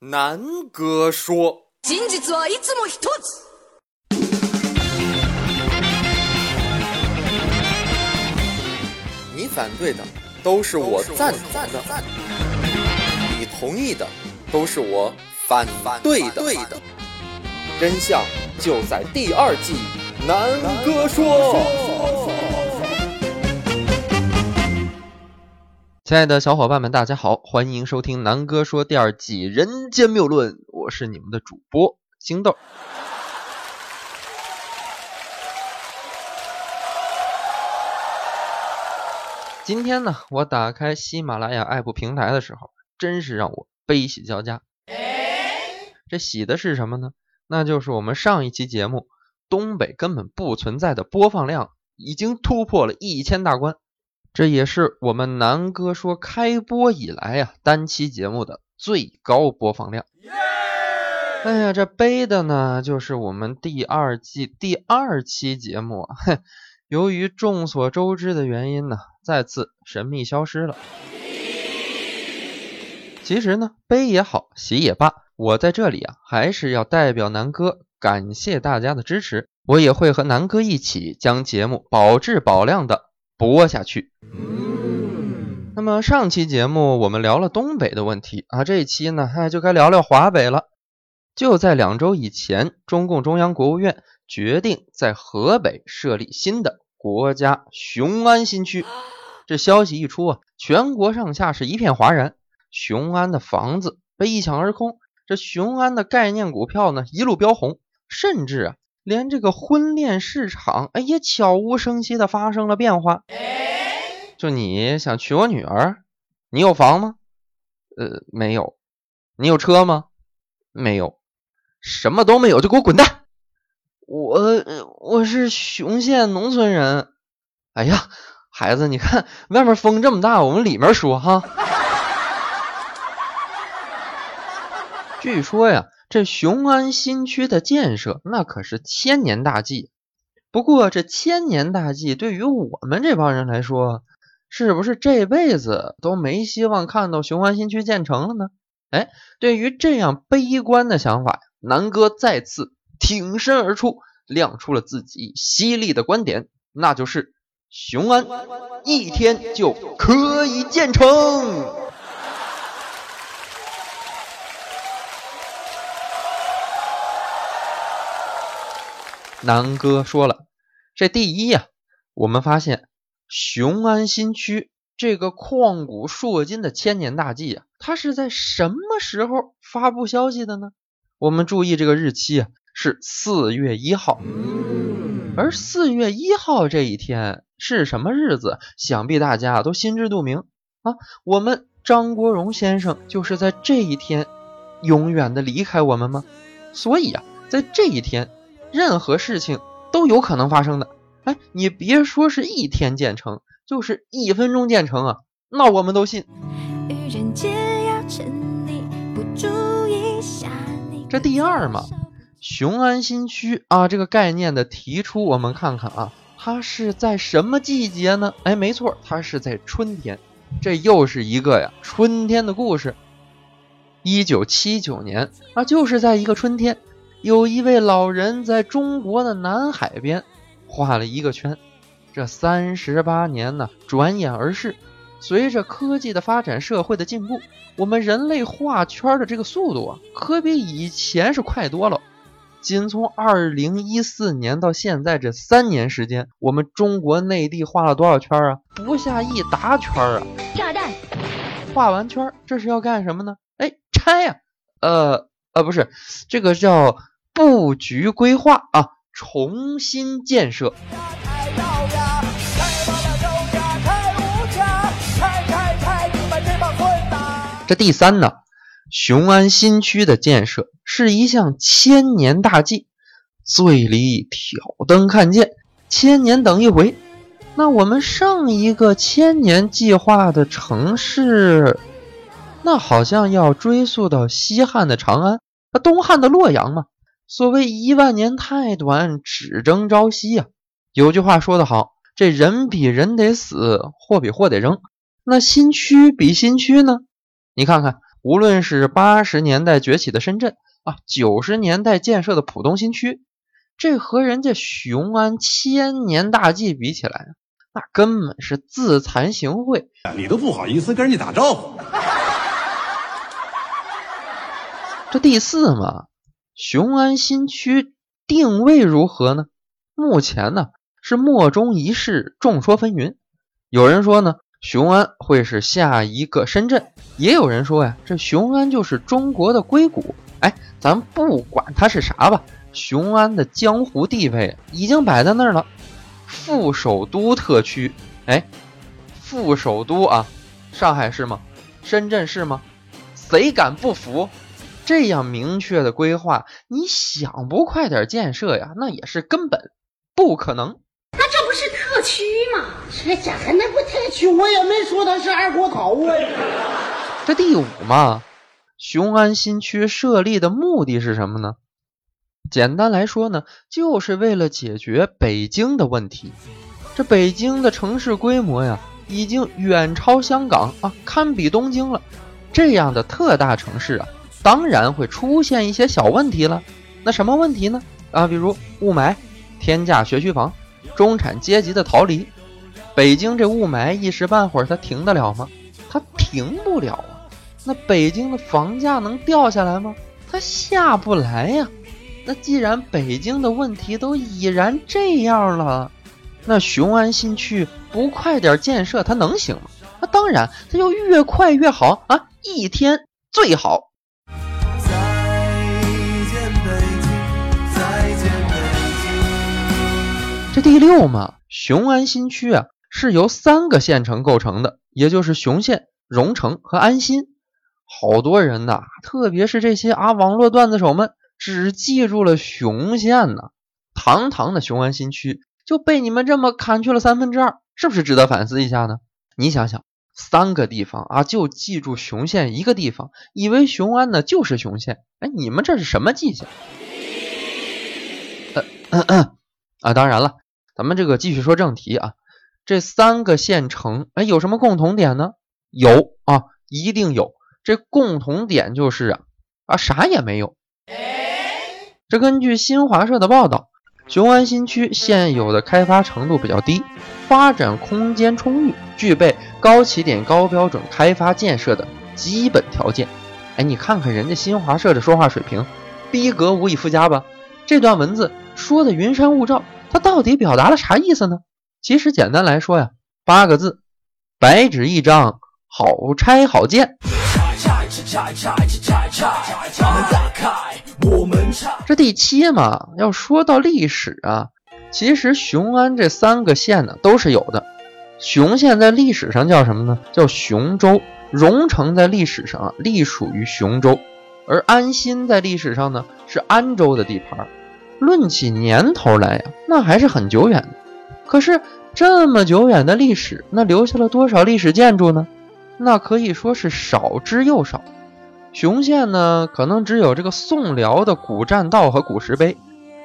南哥说。真実はいつも一つ。你反对的都是我赞同的，你同意的都是我反对的。真相就在第二季，南哥说。 亲爱的小伙伴们，大家好，欢迎收听南哥说第二季《人间谬论》，我是你们的主播星豆。今天呢，我打开喜马拉雅 app 平台的时候，真是让我悲喜交加。这喜的是什么呢？那就是我们上一期节目东北根本不存在的播放量已经突破了一千大关，这也是我们南哥说开播以来呀单期节目的最高播放量。哎呀，这悲的呢，就是我们第二季第二期节目，哼，由于众所周知的原因呢。再次神秘消失了。其实呢，悲也好，喜也罢，我在这里啊，还是要代表南哥感谢大家的支持。我也会和南哥一起将节目保质保量的播下去。那么上期节目我们聊了东北的问题啊，这一期呢，哎，就该聊聊华北了。就在两周以前，中共中央国务院决定在河北设立新的国家雄安新区。这消息一出啊，全国上下是一片哗然。雄安的房子被一抢而空，这雄安的概念股票呢一路飙红，甚至啊，连这个婚恋市场哎也悄无声息的发生了变化。就你想娶我女儿，你有房吗？呃，没有。你有车吗？没有。什么都没有就给我滚蛋！我我是雄县农村人。哎呀。孩子，你看外面风这么大，我们里面说哈。据说呀，这雄安新区的建设那可是千年大计。不过这千年大计对于我们这帮人来说，是不是这辈子都没希望看到雄安新区建成了呢？哎，对于这样悲观的想法，南哥再次挺身而出，亮出了自己犀利的观点，那就是。雄安一天就可以建成。南哥说了，这第一呀，我们发现雄安新区这个旷古烁今的千年大计啊，它是在什么时候发布消息的呢？我们注意这个日期啊，是四月一号。而四月一号这一天是什么日子？想必大家都心知肚明啊！我们张国荣先生就是在这一天永远的离开我们吗？所以啊，在这一天，任何事情都有可能发生的。哎，你别说是一天建成，就是一分钟建成啊，那我们都信。这第二嘛。雄安新区啊，这个概念的提出，我们看看啊，它是在什么季节呢？哎，没错，它是在春天。这又是一个呀，春天的故事。一九七九年啊，就是在一个春天，有一位老人在中国的南海边画了一个圈。这三十八年呢，转眼而逝。随着科技的发展，社会的进步，我们人类画圈的这个速度啊，可比以前是快多了。仅从二零一四年到现在这三年时间，我们中国内地画了多少圈啊？不下一沓圈啊！炸弹！画完圈，这是要干什么呢？哎，拆呀！呃呃，不是，这个叫布局规划啊，重新建设。这第三呢？雄安新区的建设是一项千年大计，醉里挑灯看剑，千年等一回。那我们上一个千年计划的城市，那好像要追溯到西汉的长安，啊，东汉的洛阳嘛。所谓一万年太短，只争朝夕呀。有句话说得好，这人比人得死，货比货得扔。那新区比新区呢？你看看。无论是八十年代崛起的深圳啊，九十年代建设的浦东新区，这和人家雄安千年大计比起来，那根本是自惭形秽。你都不好意思跟人家打招呼。这第四嘛，雄安新区定位如何呢？目前呢是莫衷一是，众说纷纭。有人说呢，雄安会是下一个深圳；也有人说呀，这雄安就是中国的硅谷。哎，咱不管它是啥吧，雄安的江湖地位已经摆在那儿了，副首都特区。哎，副首都啊，上海市吗？深圳市吗？谁敢不服？这样明确的规划，你想不快点建设呀，那也是根本不可能。那这不是特区吗？这家伙那不特区，我也没说他是二锅头啊。这第五嘛，雄安新区设立的目的是什么呢？简单来说呢，就是为了解决北京的问题。这北京的城市规模呀，已经远超香港啊，堪比东京了。这样的特大城市啊。当然会出现一些小问题了，那什么问题呢？啊，比如雾霾、天价学区房、中产阶级的逃离。北京这雾霾一时半会儿它停得了吗？它停不了啊。那北京的房价能掉下来吗？它下不来呀。那既然北京的问题都已然这样了，那雄安新区不快点建设它能行吗？那当然，它就越快越好啊，一天最好。第六嘛，雄安新区啊是由三个县城构成的，也就是雄县、荣城和安新。好多人呐，特别是这些啊网络段子手们，只记住了雄县呢，堂堂的雄安新区就被你们这么砍去了三分之二，是不是值得反思一下呢？你想想，三个地方啊，就记住雄县一个地方，以为雄安呢就是雄县，哎，你们这是什么迹象？呃，啊，当然了。咱们这个继续说正题啊，这三个县城哎有什么共同点呢？有啊，一定有。这共同点就是啊啊啥也没有。这根据新华社的报道，雄安新区现有的开发程度比较低，发展空间充裕，具备高起点、高标准开发建设的基本条件。哎，你看看人家新华社的说话水平，逼格无以复加吧？这段文字说的云山雾罩。它到底表达了啥意思呢？其实简单来说呀，八个字：白纸一张，好拆好建。这第七嘛，要说到历史啊，其实雄安这三个县呢都是有的。雄县在历史上叫什么呢？叫雄州。荣城在历史上啊隶属于雄州，而安新在历史上呢是安州的地盘。论起年头来呀，那还是很久远的。可是这么久远的历史，那留下了多少历史建筑呢？那可以说是少之又少。雄县呢，可能只有这个宋辽的古栈道和古石碑；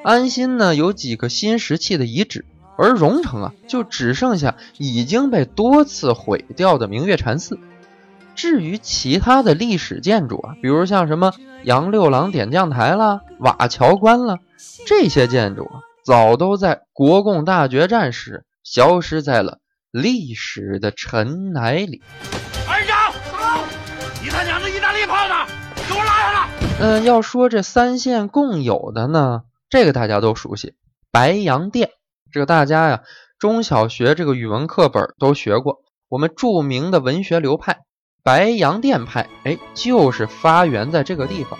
安新呢，有几个新石器的遗址；而荣城啊，就只剩下已经被多次毁掉的明月禅寺。至于其他的历史建筑啊，比如像什么杨六郎点将台啦、瓦桥关了。这些建筑啊，早都在国共大决战时消失在了历史的尘埃里。二长，走！你他娘的意大利炮呢？给我拉下来！嗯，要说这三线共有的呢，这个大家都熟悉，白洋淀。这个大家呀，中小学这个语文课本都学过。我们著名的文学流派白洋淀派，哎，就是发源在这个地方。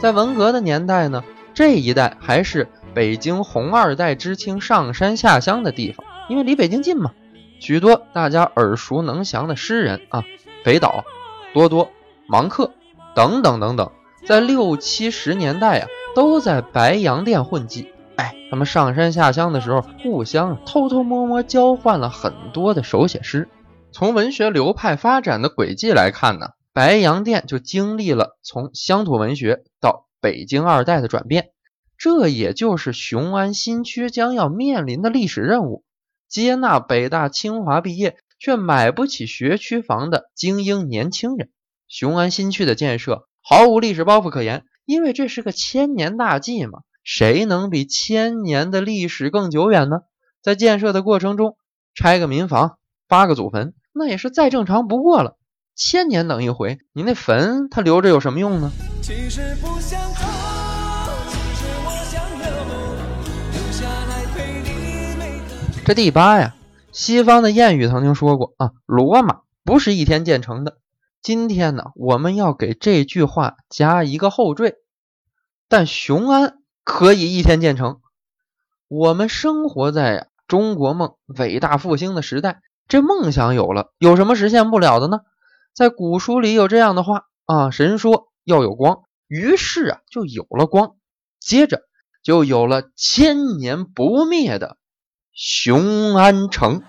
在文革的年代呢。这一带还是北京红二代知青上山下乡的地方，因为离北京近嘛。许多大家耳熟能详的诗人啊，北岛、多多、芒克等等等等，在六七十年代啊，都在白洋淀混迹。哎，他们上山下乡的时候，互相偷偷摸摸交换了很多的手写诗。从文学流派发展的轨迹来看呢，白洋淀就经历了从乡土文学到北京二代的转变，这也就是雄安新区将要面临的历史任务：接纳北大清华毕业却买不起学区房的精英年轻人。雄安新区的建设毫无历史包袱可言，因为这是个千年大计嘛。谁能比千年的历史更久远呢？在建设的过程中，拆个民房，扒个祖坟，那也是再正常不过了。千年等一回，你那坟它留着有什么用呢？其实不想走，其实我想留。留下来陪你这第八呀，西方的谚语曾经说过啊，罗马不是一天建成的。今天呢，我们要给这句话加一个后缀，但雄安可以一天建成。我们生活在中国梦伟大复兴的时代，这梦想有了，有什么实现不了的呢？在古书里有这样的话啊，神说要有光，于是啊就有了光，接着就有了千年不灭的。雄安城。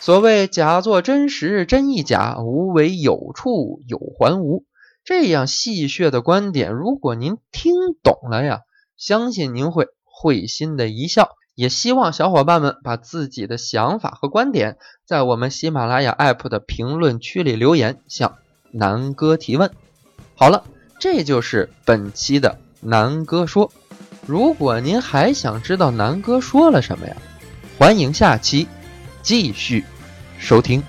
所谓假作真实，真亦假；无为有处有还无。这样戏谑的观点，如果您听懂了呀，相信您会会心的一笑。也希望小伙伴们把自己的想法和观点，在我们喜马拉雅 APP 的评论区里留言，向南哥提问。好了，这就是本期的南哥说。如果您还想知道南哥说了什么呀，欢迎下期继续收听。